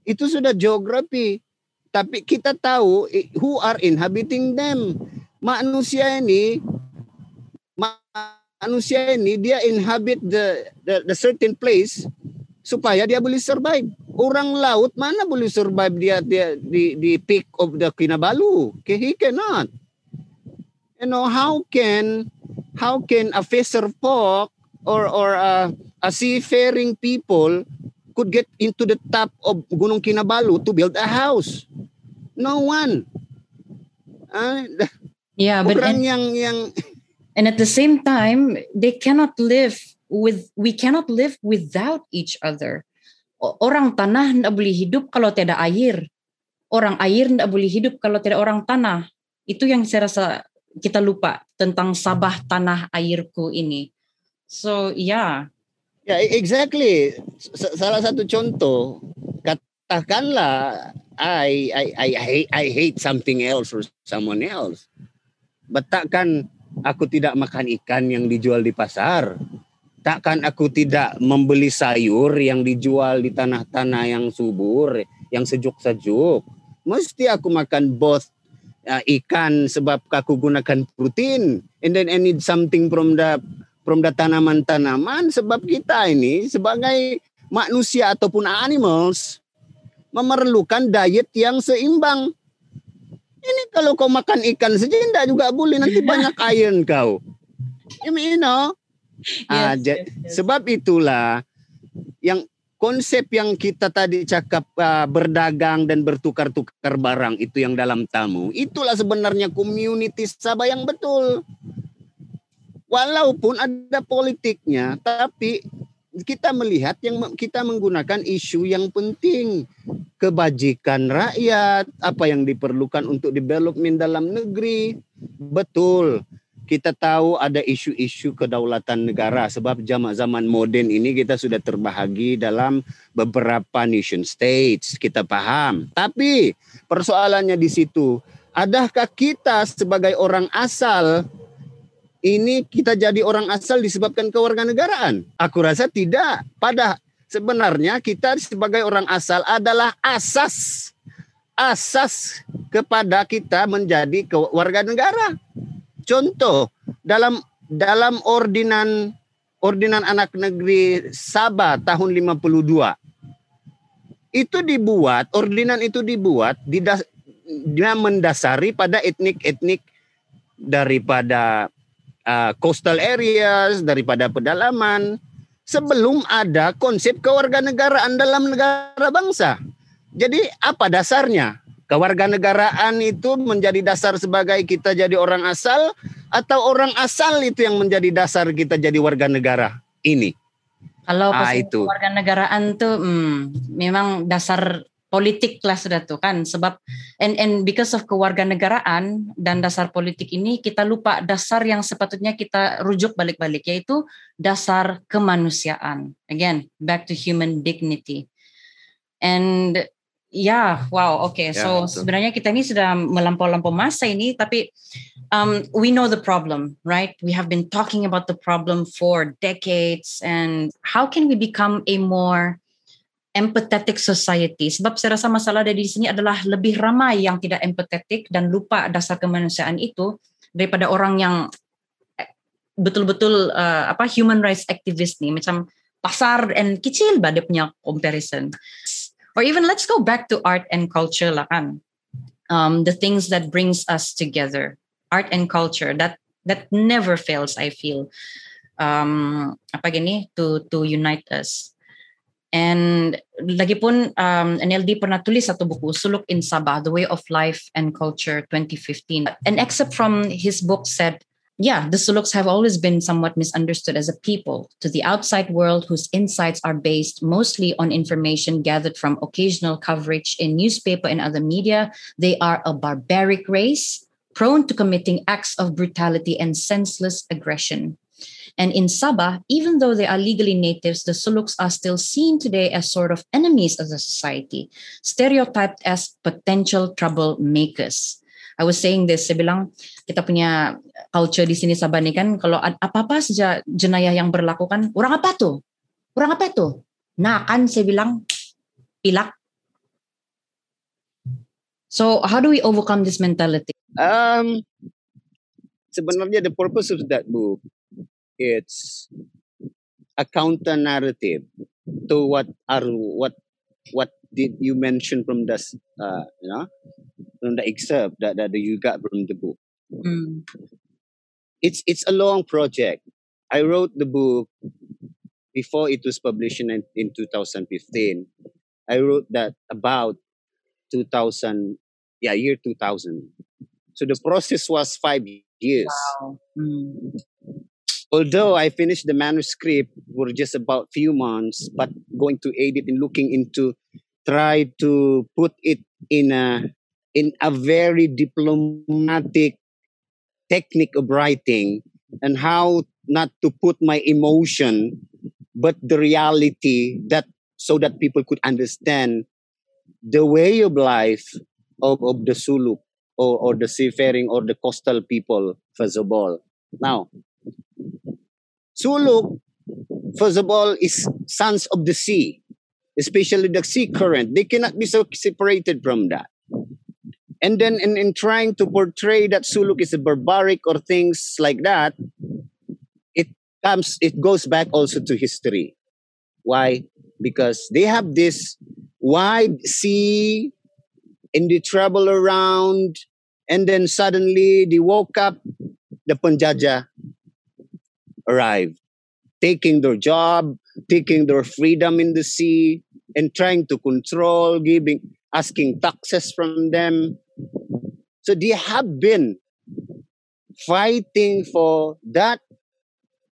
Speaker 2: Itu sudah geografi. Tapi kita tahu who are inhabiting them. Manusia ini manusia ini dia inhabit the, the, the certain place supaya dia boleh survive. Orang laut mana boleh survive dia dia di di peak of the Kinabalu? Okay, he cannot. You know how can how can a fisher folk or or a, a seafaring people could get into the top of Gunung Kinabalu to build a house? No one. Ah,
Speaker 1: Yeah, but
Speaker 2: orang
Speaker 1: and,
Speaker 2: yang yang
Speaker 1: and at the same time, they cannot live with we cannot live without each other. Orang tanah tidak boleh hidup kalau tidak air. Orang air tidak boleh hidup kalau tidak orang tanah. Itu yang saya rasa kita lupa tentang Sabah tanah airku ini. So yeah,
Speaker 2: Ya, e- exactly. Salah satu contoh, katakanlah I I I hate, I hate something else or someone else. But takkan aku tidak makan ikan yang dijual di pasar. Takkan aku tidak membeli sayur yang dijual di tanah-tanah yang subur, yang sejuk-sejuk. Mesti aku makan both uh, ikan sebab aku gunakan protein and then I need something from the from the tanaman-tanaman sebab kita ini sebagai manusia ataupun animals memerlukan diet yang seimbang. Ini kalau kau makan ikan saja tidak juga boleh nanti banyak iron kau. You know? Ah,
Speaker 1: Yes,
Speaker 2: ja-
Speaker 1: yes, yes.
Speaker 2: Sebab itulah yang konsep yang kita tadi cakap ah, berdagang dan bertukar-tukar barang itu yang dalam tamu. Itulah sebenarnya community Sabah yang betul. Walaupun ada politiknya, tapi kita melihat yang kita menggunakan isu yang penting. Kebajikan rakyat apa yang diperlukan untuk development dalam negeri. Betul kita tahu ada isu-isu kedaulatan negara. Sebab zaman zaman moden ini kita sudah terbahagi dalam beberapa nation states. Kita paham. Tapi persoalannya di situ adakah kita sebagai orang asal ini kita jadi orang asal disebabkan kewarganegaraan? Aku rasa tidak. Pada sebenarnya kita sebagai orang asal adalah asas asas kepada kita menjadi kewarganegara. Contoh dalam dalam ordinan ordinan anak negeri Sabah tahun 52 itu dibuat ordinan itu dibuat didas, dia mendasari pada etnik-etnik daripada uh, coastal areas, daripada pedalaman, sebelum ada konsep kewarganegaraan dalam negara bangsa. Jadi apa dasarnya? Kewarganegaraan itu menjadi dasar sebagai kita jadi orang asal atau orang asal itu yang menjadi dasar kita jadi warga negara ini.
Speaker 1: Kalau
Speaker 2: Ah, itu.
Speaker 1: warga negaraan tuh hmm, memang dasar politik lah sudah tuh kan sebab and and because of kewarganegaraan dan dasar politik ini kita lupa dasar yang sepatutnya kita rujuk balik-balik yaitu dasar kemanusiaan again back to human dignity and ya wow oke
Speaker 2: Ya,
Speaker 1: so
Speaker 2: betul.
Speaker 1: sebenarnya kita ini sudah melampau-lampau masa ini tapi um, we know the problem, right? We have been talking about the problem for decades, and how can we become a more empathetic society? Sebab saya rasa masalah dari sini adalah lebih ramai yang tidak empathetic dan lupa dasar kemanusiaan itu daripada orang yang eh, betul-betul uh, apa human rights activist nih, macam pasar and kecil bah dia punya comparison. Or even let's go back to art and culture lah kan. Um, the things that brings us together art and culture that that never fails i feel um apa gini to to unite us and lagi pun um, NLD pernah tulis satu buku Suluk in Sabah The Way of Life and Culture 2015 an excerpt from his book said yeah the Suluks have always been somewhat misunderstood as a people. To the outside world whose insights are based mostly on information gathered from occasional coverage in newspaper and other media they are a barbaric race prone to committing acts of brutality and senseless aggression. And in Sabah, even though they are legally natives, the Suluks are still seen today as sort of enemies of the society, stereotyped as potential troublemakers. I was saying this, saya bilang kita punya culture di sini Sabah nih kan, kalau apa-apa saja jenayah yang berlaku kan, orang apa tuh? Orang apa tuh? Nah kan saya bilang, pilak. So how do we overcome this mentality?
Speaker 2: Um, sebenarnya the purpose of that book it's a counter narrative to what are what what did you mention from the uh, you know from the excerpt that, that you got from the book.
Speaker 1: Hmm.
Speaker 2: It's it's a long project. I wrote the book before it was published in in 2015. I wrote that about 2000 Yeah, year 2000. So the process was five years.
Speaker 1: Wow. Mm.
Speaker 2: Although I finished the manuscript for just about few months, but going to edit and looking into, try to put it in a in a very diplomatic technique of writing and how not to put my emotion but the reality that so that people could understand the way of life of, of the Suluk or, or the seafaring or the coastal people, first of all. Now, Suluk, first of all, is sons of the sea, especially the sea current. They cannot be so separated from that. And then in, in trying to portray that Suluk is a barbaric or things like that, it comes it goes back also to history. Why? Because they have this wide sea and they travel around and then suddenly they woke up the Punjaja arrived taking their job taking their freedom in the sea and trying to control giving asking taxes from them. So they have been fighting for that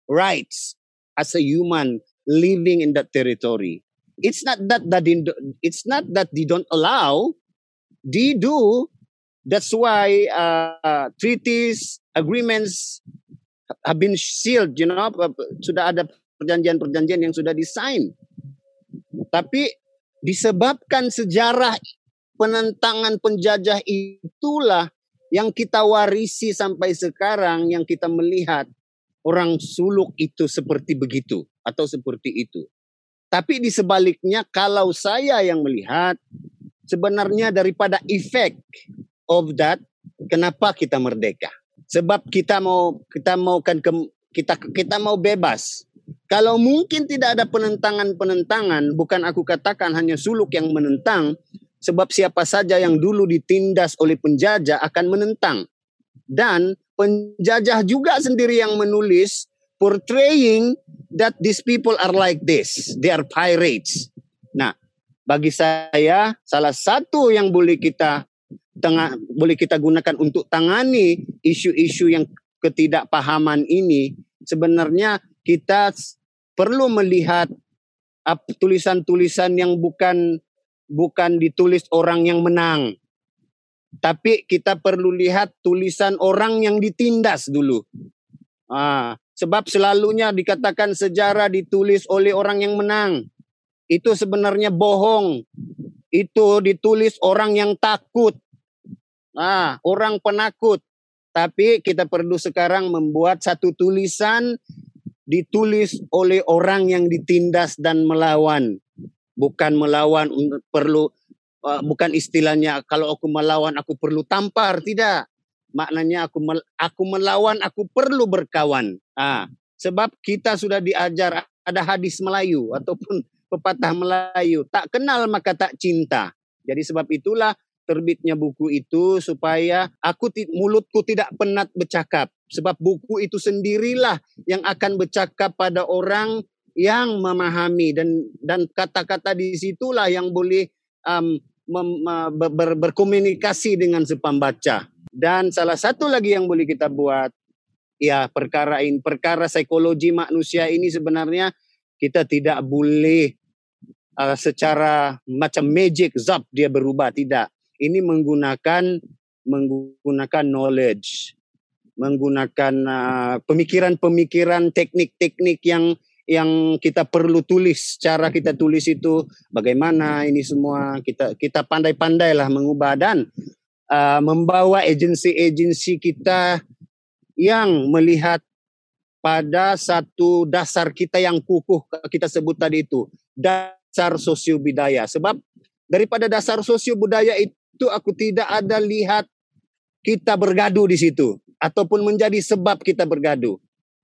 Speaker 2: rights as a human living in that territory. It's not that that they, it's not that they don't allow. They do. That's why uh, treaties agreements have been sealed you know sudah ada perjanjian-perjanjian yang sudah disign tapi disebabkan sejarah penentangan penjajah itulah yang kita warisi sampai sekarang yang kita melihat orang suluk itu seperti begitu atau seperti itu. Tapi di sebaliknya kalau saya yang melihat sebenarnya daripada efek of that kenapa kita merdeka sebab kita mau kita mau kan ke, kita kita mau bebas kalau mungkin tidak ada penentangan-penentangan bukan aku katakan hanya suluk yang menentang sebab siapa saja yang dulu ditindas oleh penjajah akan menentang dan penjajah juga sendiri yang menulis portraying that these people are like this. They are pirates. Nah, bagi saya salah satu yang boleh kita tengah boleh kita gunakan untuk tangani isu-isu yang ketidakpahaman ini sebenarnya kita perlu melihat tulisan-tulisan yang bukan bukan ditulis orang yang menang tapi kita perlu lihat tulisan orang yang ditindas dulu ah Sebab selalunya dikatakan sejarah ditulis oleh orang yang menang. Itu sebenarnya bohong. Itu ditulis orang yang takut. Ah, orang penakut. Tapi kita perlu sekarang membuat satu tulisan ditulis oleh orang yang ditindas dan melawan. Bukan melawan perlu uh, bukan istilahnya kalau aku melawan aku perlu tampar, tidak. Maknanya aku aku melawan aku perlu berkawan. Ah sebab kita sudah diajar ada hadis Melayu ataupun pepatah Melayu. Tak kenal maka tak cinta. Jadi sebab itulah terbitnya buku itu supaya aku mulutku tidak penat bercakap. Sebab buku itu sendirilah yang akan bercakap pada orang yang memahami. Dan dan kata-kata di situlah yang boleh um, mem, ber, ber, berkomunikasi dengan si pembaca dan salah satu lagi yang boleh kita buat, ya perkara ini, perkara psikologi manusia ini sebenarnya kita tidak boleh uh, secara macam magic zap dia berubah. Tidak. Ini menggunakan menggunakan knowledge, menggunakan uh, pemikiran-pemikiran, teknik-teknik yang yang kita perlu tulis. Cara kita tulis itu bagaimana ini semua kita kita pandai-pandailah mengubah dan uh, membawa agensi-agensi kita yang melihat pada satu dasar kita yang kukuh kita sebut tadi itu dasar sosio budaya. Sebab daripada dasar sosio budaya itu aku tidak ada lihat kita bergaduh di situ ataupun menjadi sebab kita bergaduh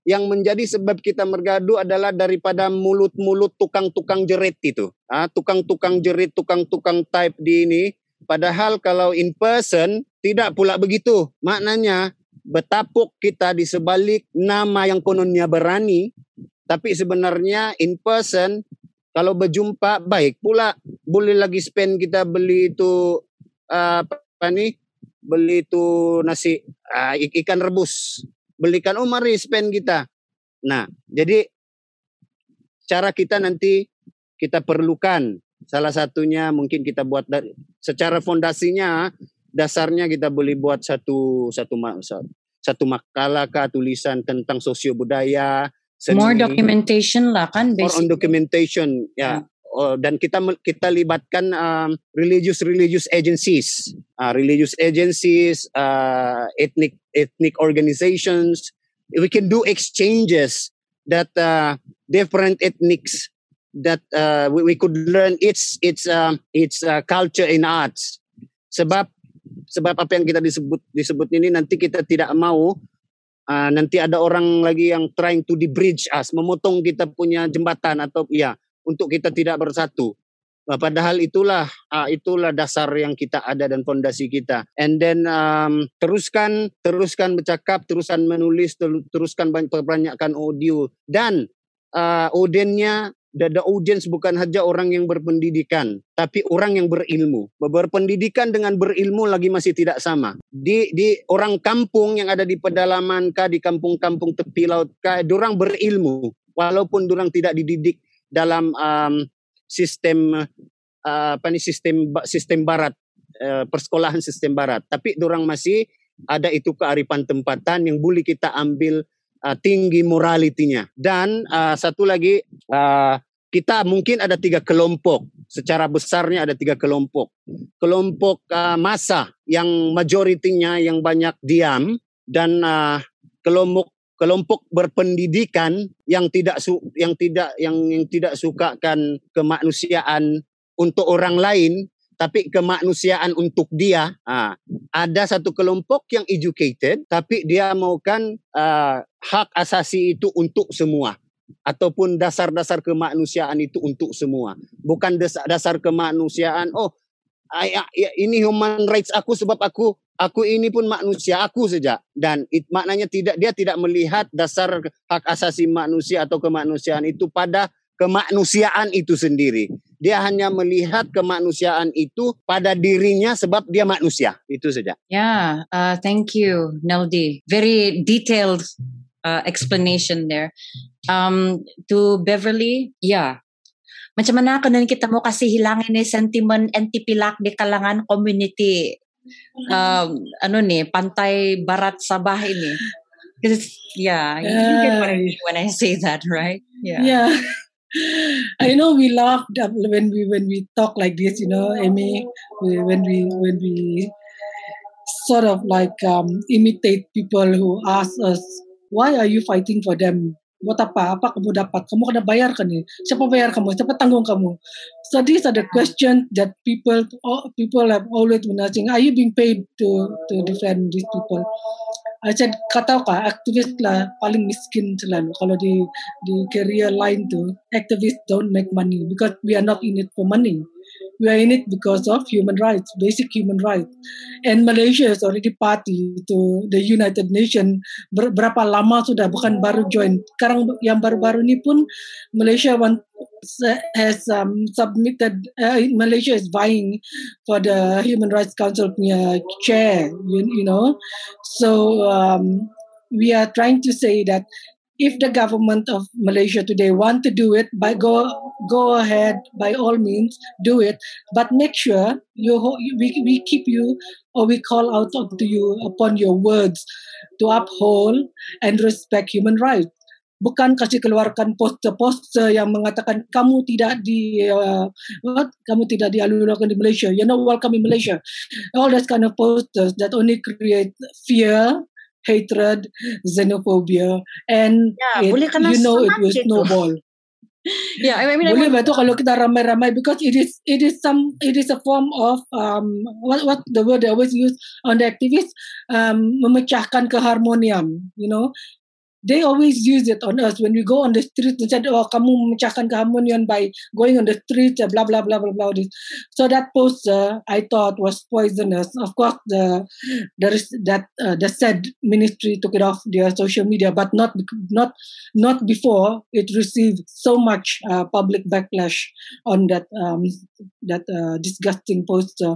Speaker 2: yang menjadi sebab kita bergaduh adalah daripada mulut-mulut tukang-tukang jerit itu. Ah, tukang-tukang jerit, tukang-tukang type di ini Padahal kalau in person tidak pula begitu. Maknanya betapuk kita di sebalik nama yang kononnya berani, tapi sebenarnya in person kalau berjumpa baik pula boleh lagi spend kita beli itu uh, apa nih? Beli tuh nasi uh, ikan rebus. Belikan oh mari spend kita. Nah jadi cara kita nanti kita perlukan. Salah satunya mungkin kita buat dari secara fondasinya dasarnya kita boleh buat satu satu satu makalah kah tulisan tentang sosio budaya
Speaker 1: seni, more documentation lah kan
Speaker 2: more on documentation ya. Yeah. Oh, dan kita kita libatkan um, religious religious agencies, uh, religious agencies, uh, ethnic ethnic organizations. We can do exchanges that uh, different ethnics that uh, we, we could learn its its uh, its uh, culture in arts. Sebab sebab apa yang kita disebut disebut ini nanti kita tidak mau uh, nanti ada orang lagi yang trying to the bridge us, memotong kita punya jembatan atau ya untuk kita tidak bersatu. Uh, padahal itulah uh, itulah dasar yang kita ada dan fondasi kita. And then um, teruskan teruskan bercakap, teruskan menulis, teruskan banyak perbanyakkan audio dan uh, audiennya the, the audience bukan saja orang yang berpendidikan, tapi orang yang berilmu. Berpendidikan dengan berilmu lagi masih tidak sama. Di di orang kampung yang ada di pedalaman kah, di kampung-kampung tepi laut kah, orang berilmu walaupun orang tidak dididik dalam um, sistem uh, apa nih sistem sistem barat uh, persekolahan sistem barat. Tapi orang masih ada itu kearifan tempatan yang boleh kita ambil uh, tinggi moralitinya. Dan uh, satu lagi uh, kita mungkin ada tiga kelompok. Secara besarnya ada tiga kelompok. Kelompok uh, masa yang majoritinya yang banyak diam dan uh, kelompok kelompok berpendidikan yang tidak su, yang tidak yang, yang tidak sukakan kemanusiaan untuk orang lain tapi kemanusiaan untuk dia. Ha, ada satu kelompok yang educated tapi dia maukan uh, hak asasi itu untuk semua ataupun dasar-dasar kemanusiaan itu untuk semua. Bukan dasar kemanusiaan oh ini human rights aku sebab aku aku ini pun manusia aku saja dan it, maknanya tidak dia tidak melihat dasar hak asasi manusia atau kemanusiaan itu pada kemanusiaan itu sendiri. Dia hanya melihat kemanusiaan itu pada dirinya sebab dia manusia. Itu saja.
Speaker 1: Yeah, uh, thank you, Neldi. Very detailed uh, explanation there. Um, to Beverly, yeah. Macam mana kung kita mo kasi hilangin ni sentiment anti-pilak di kalangan community um, ano ni, Pantai Barat Sabah ini. Because, yeah, you, you get what I mean when I say that, right?
Speaker 3: Yeah. Yeah. I know we laughed when we when we talk like this, you know, Amy, when we when we sort of like um, imitate people who ask us, why are you fighting for them? Buat apa? Apa kamu dapat? Kamu kena bayar kan nih? Siapa bayar kamu? Siapa tanggung kamu? So these are the questions that people people have always been asking. Are you being paid to to defend these people? I said, kata ka, aktivis lah paling miskin selalu. Kalau di di career line tu, activists don't make money because we are not in it for money. We are in it because of human rights, basic human rights. And Malaysia is already party to the United Nations. Ber berapa lama sudah, bukan baru join. Sekarang yang baru-baru ini pun Malaysia want, has um, submitted, uh, Malaysia is vying for the Human Rights Council punya chair, you, you know. So um, we are trying to say that if the government of Malaysia today want to do it, by go go ahead by all means do it, but make sure you we, we keep you or we call out to you upon your words to uphold and respect human rights. Bukan kasih keluarkan poster-poster yang mengatakan kamu tidak di uh, what? kamu tidak dialurkan di Malaysia. You're not welcome in Malaysia. All that kind of posters that only create fear hatred, xenophobia, and yeah, it, you know it will snowball.
Speaker 1: yeah, I mean,
Speaker 3: boleh betul kalau kita ramai-ramai because it is it is some it is a form of um what what the word they always use on the activists um memecahkan keharmonian, you know. They always use it on us when we go on the street and said, "Oh, kamu memecahkan keharmonian by going on the street," blah blah blah blah blah. This. So that poster I thought was poisonous. Of course, the there is that uh, the said ministry took it off their social media, but not not not before it received so much uh, public backlash on that um, that uh, disgusting poster.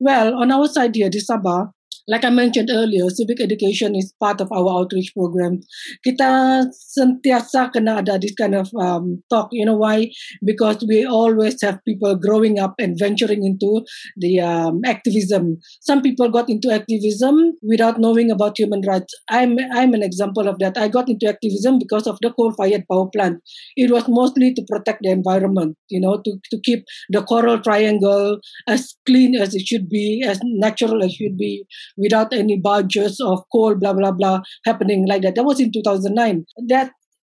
Speaker 3: Well, on our side here, di Sabah, like I mentioned earlier, civic education is part of our outreach program. Kita sentiasa kena ada this kind of um, talk. You know why? Because we always have people growing up and venturing into the um, activism. Some people got into activism without knowing about human rights. I'm I'm an example of that. I got into activism because of the coal-fired power plant. It was mostly to protect the environment. You know, to to keep the coral triangle as clean as it should be, as natural as it should be without any barges of coal, blah, blah, blah, happening like that. That was in 2009. That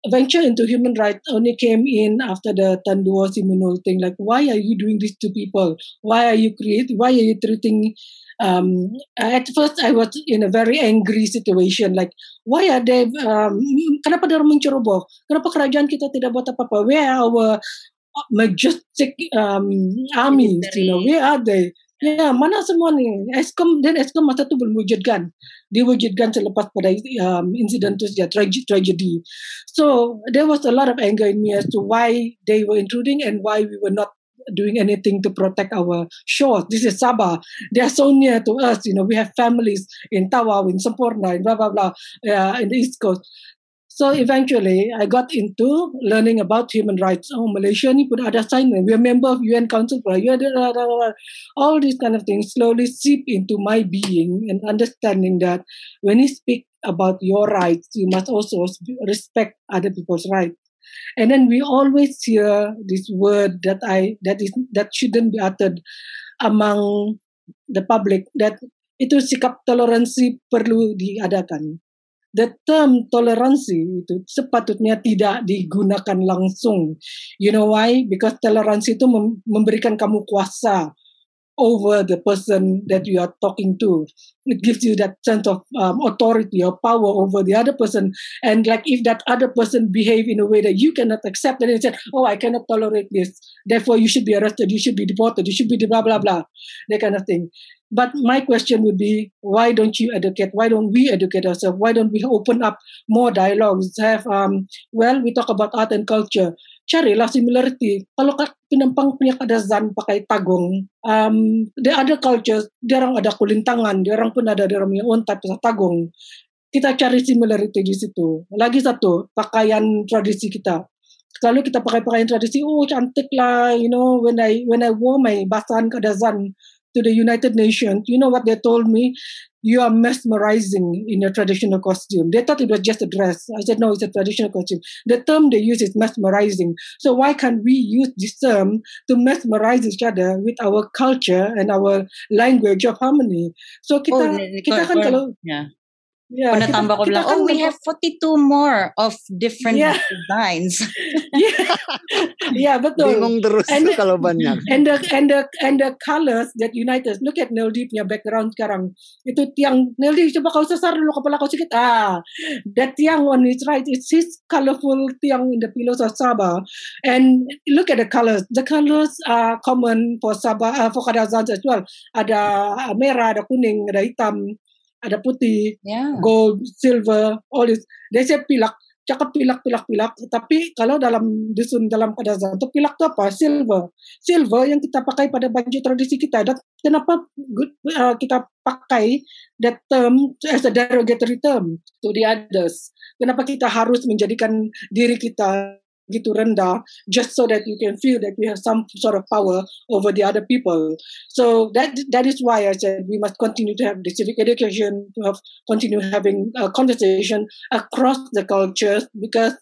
Speaker 3: venture into human rights only came in after the Tanduo Simunul thing. Like, why are you doing this to people? Why are you create? Why are you treating? Um, at first, I was in a very angry situation. Like, why are they? Um, kenapa dia menceroboh? Kenapa kerajaan kita tidak buat apa-apa? Where are our majestic um, armies? You know, where are they? Ya, mana semua ni? Eskom dan Eskom masa tu belum wujudkan. Diwujudkan selepas pada um, insiden tu saja, tragedy, tragedy. So, there was a lot of anger in me as to why they were intruding and why we were not doing anything to protect our shores. This is Sabah. They are so near to us. You know, we have families in Tawau, in Semporna, in blah, blah, blah, uh, in the East Coast. So eventually, I got into learning about human rights. Oh, Malaysia ni pun ada assignment. We are member of UN Council for all these kind of things slowly seep into my being and understanding that when you speak about your rights, you must also respect other people's rights. And then we always hear this word that I that is that shouldn't be uttered among the public that itu sikap toleransi perlu diadakan the term toleransi itu sepatutnya tidak digunakan langsung. You know why? Because toleransi itu memberikan kamu kuasa over the person that you are talking to. It gives you that sense of um, authority or power over the other person. And like if that other person behave in a way that you cannot accept, then you say, "Oh, I cannot tolerate this. Therefore, you should be arrested. You should be deported. You should be blah blah blah," that kind of thing. But my question would be, why don't you educate? Why don't we educate ourselves? Why don't we open up more dialogues? Have um, well, we talk about art and culture. Carilah similarity. Kalau pinampang punya kadazan pakai tagong, um, the other cultures, dia orang ada kulintangan, dia orang pun ada dia orang punya type of tagong. Kita cari similarity di situ. Lagi satu, pakaian tradisi kita. Kalau kita pakai pakaian tradisi, oh cantik lah, you know, when I when I wore my basan kadazan, to the United Nations, you know what they told me? You are mesmerizing in your traditional costume. They thought it was just a dress. I said, no, it's a traditional costume. The term they use is mesmerizing. So why can't we use this term to mesmerize each other with our culture and our language of harmony? So kita, oh, kita kan kalau
Speaker 1: yeah. Yeah, Pernah tambah ko bilang, oh, we have 42 more of different yeah. designs.
Speaker 3: yeah, yeah, betul.
Speaker 2: Bingung terus and, kalau banyak.
Speaker 3: And the and the and the colors that unite us. Look at Neldi punya background sekarang. Itu tiang Neldi coba kau sesar dulu kepala kau sedikit. Ah, that tiang one is right. It's his colorful tiang in the pillows of Sabah. And look at the colors. The colors are common for Sabah, uh, for Kadazan as well. Ada merah, ada kuning, ada hitam ada putih, yeah. gold, silver, all this. They say pilak, cakap pilak, pilak, pilak. Tapi kalau dalam dusun dalam kadazan itu pilak itu apa? Silver. Silver yang kita pakai pada baju tradisi kita. Dan kenapa uh, kita pakai that term as a derogatory term to the others? Kenapa kita harus menjadikan diri kita gitu rendah just so that you can feel that we have some sort of power over the other people. So that that is why i said we must continue to have the civic education to have continue having a conversation across the cultures because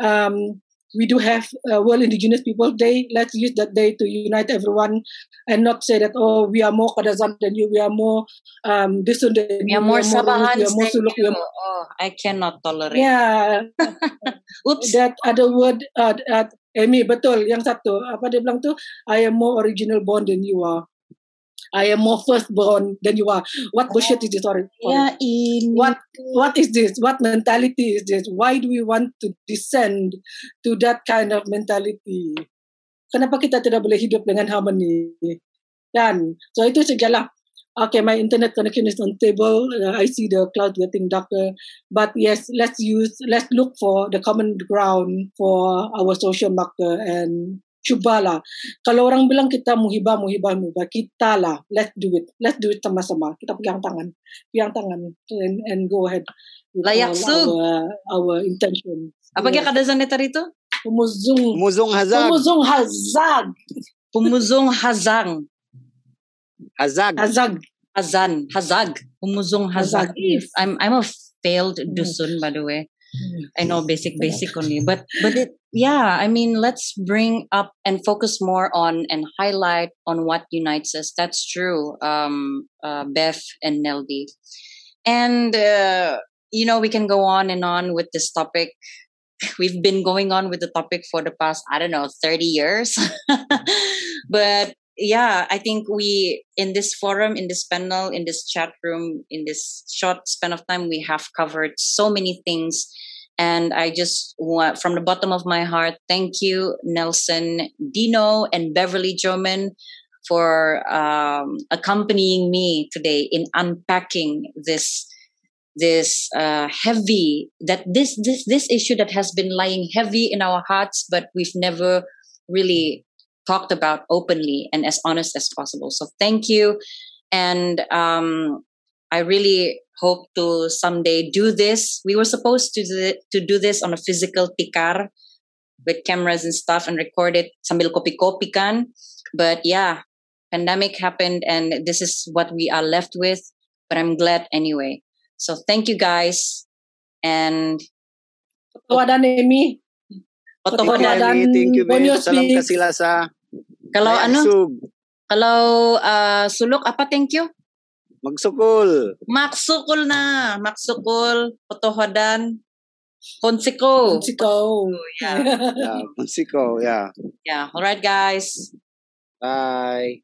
Speaker 3: um, we do have uh, World Indigenous People Day. Let's use that day to unite everyone and not say that, oh, we are more Kadazan than you, we are more um, this and that.
Speaker 1: We are more Sabahan we are more Suluk. More, oh, I cannot tolerate.
Speaker 3: Yeah. Oops. That other word, uh, uh, Amy, betul. Yang satu, apa dia bilang tu? I am more original born than you are. I am more firstborn than you are. What bullshit is this? Sorry.
Speaker 1: Ya ini.
Speaker 3: What what is this? What mentality is this? Why do we want to descend to that kind of mentality? Kenapa kita tidak boleh hidup dengan harmony? Dan so itu sajalah. Okay, my internet connection is unstable. Uh, I see the cloud getting darker. But yes, let's use, let's look for the common ground for our social marker and cubalah. Kalau orang bilang kita muhibah, muhibah, muhibah, kita lah. Let's do it. Let's do it sama-sama. Kita pegang tangan. Pegang tangan and, and go ahead.
Speaker 1: Layak sug.
Speaker 3: Our, our intention.
Speaker 1: Apa kaya kadazan neta rito?
Speaker 3: Pumuzung.
Speaker 2: Muzong hazag.
Speaker 3: Pumuzung hazag.
Speaker 1: Pumuzong hazang.
Speaker 2: Hazag.
Speaker 3: Hazag.
Speaker 1: Hazan. Hazag. Pumuzong hazag.
Speaker 3: Hazag, yes.
Speaker 1: I'm I'm a failed dusun by the way. I know basic basic only, but but it yeah. I mean, let's bring up and focus more on and highlight on what unites us. That's true, um, uh, Beth and Neldy, and uh, you know we can go on and on with this topic. We've been going on with the topic for the past I don't know thirty years, but yeah, I think we in this forum, in this panel, in this chat room, in this short span of time, we have covered so many things. And I just want, from the bottom of my heart, thank you, Nelson, Dino, and Beverly Joman for um, accompanying me today in unpacking this this uh, heavy that this this this issue that has been lying heavy in our hearts, but we've never really talked about openly and as honest as possible. So thank you, and um, I really hope to someday do this. We were supposed to do, it- to do this on a physical tikar with cameras and stuff and record it sambil kopi-kopi kan. But yeah, pandemic happened and this is what we are left with. But I'm glad anyway. So thank you guys. And
Speaker 3: Wadan Emi.
Speaker 1: Oto
Speaker 3: Oto
Speaker 2: Thank you,
Speaker 3: Wadan
Speaker 2: Amy. Thank you,
Speaker 3: Bonyo
Speaker 2: Beth. Salam
Speaker 3: speaks.
Speaker 2: kasilasa.
Speaker 1: Kalau
Speaker 2: Layak
Speaker 1: ano,
Speaker 2: sug.
Speaker 1: kalau uh, sulok apa thank you?
Speaker 2: Magsukol.
Speaker 1: Maksukul na, maksukul, potohodan, konsiko.
Speaker 3: Sikaw.
Speaker 1: Yeah.
Speaker 2: Yeah, Mexico. Yeah.
Speaker 1: Yeah. All right, guys.
Speaker 2: Bye.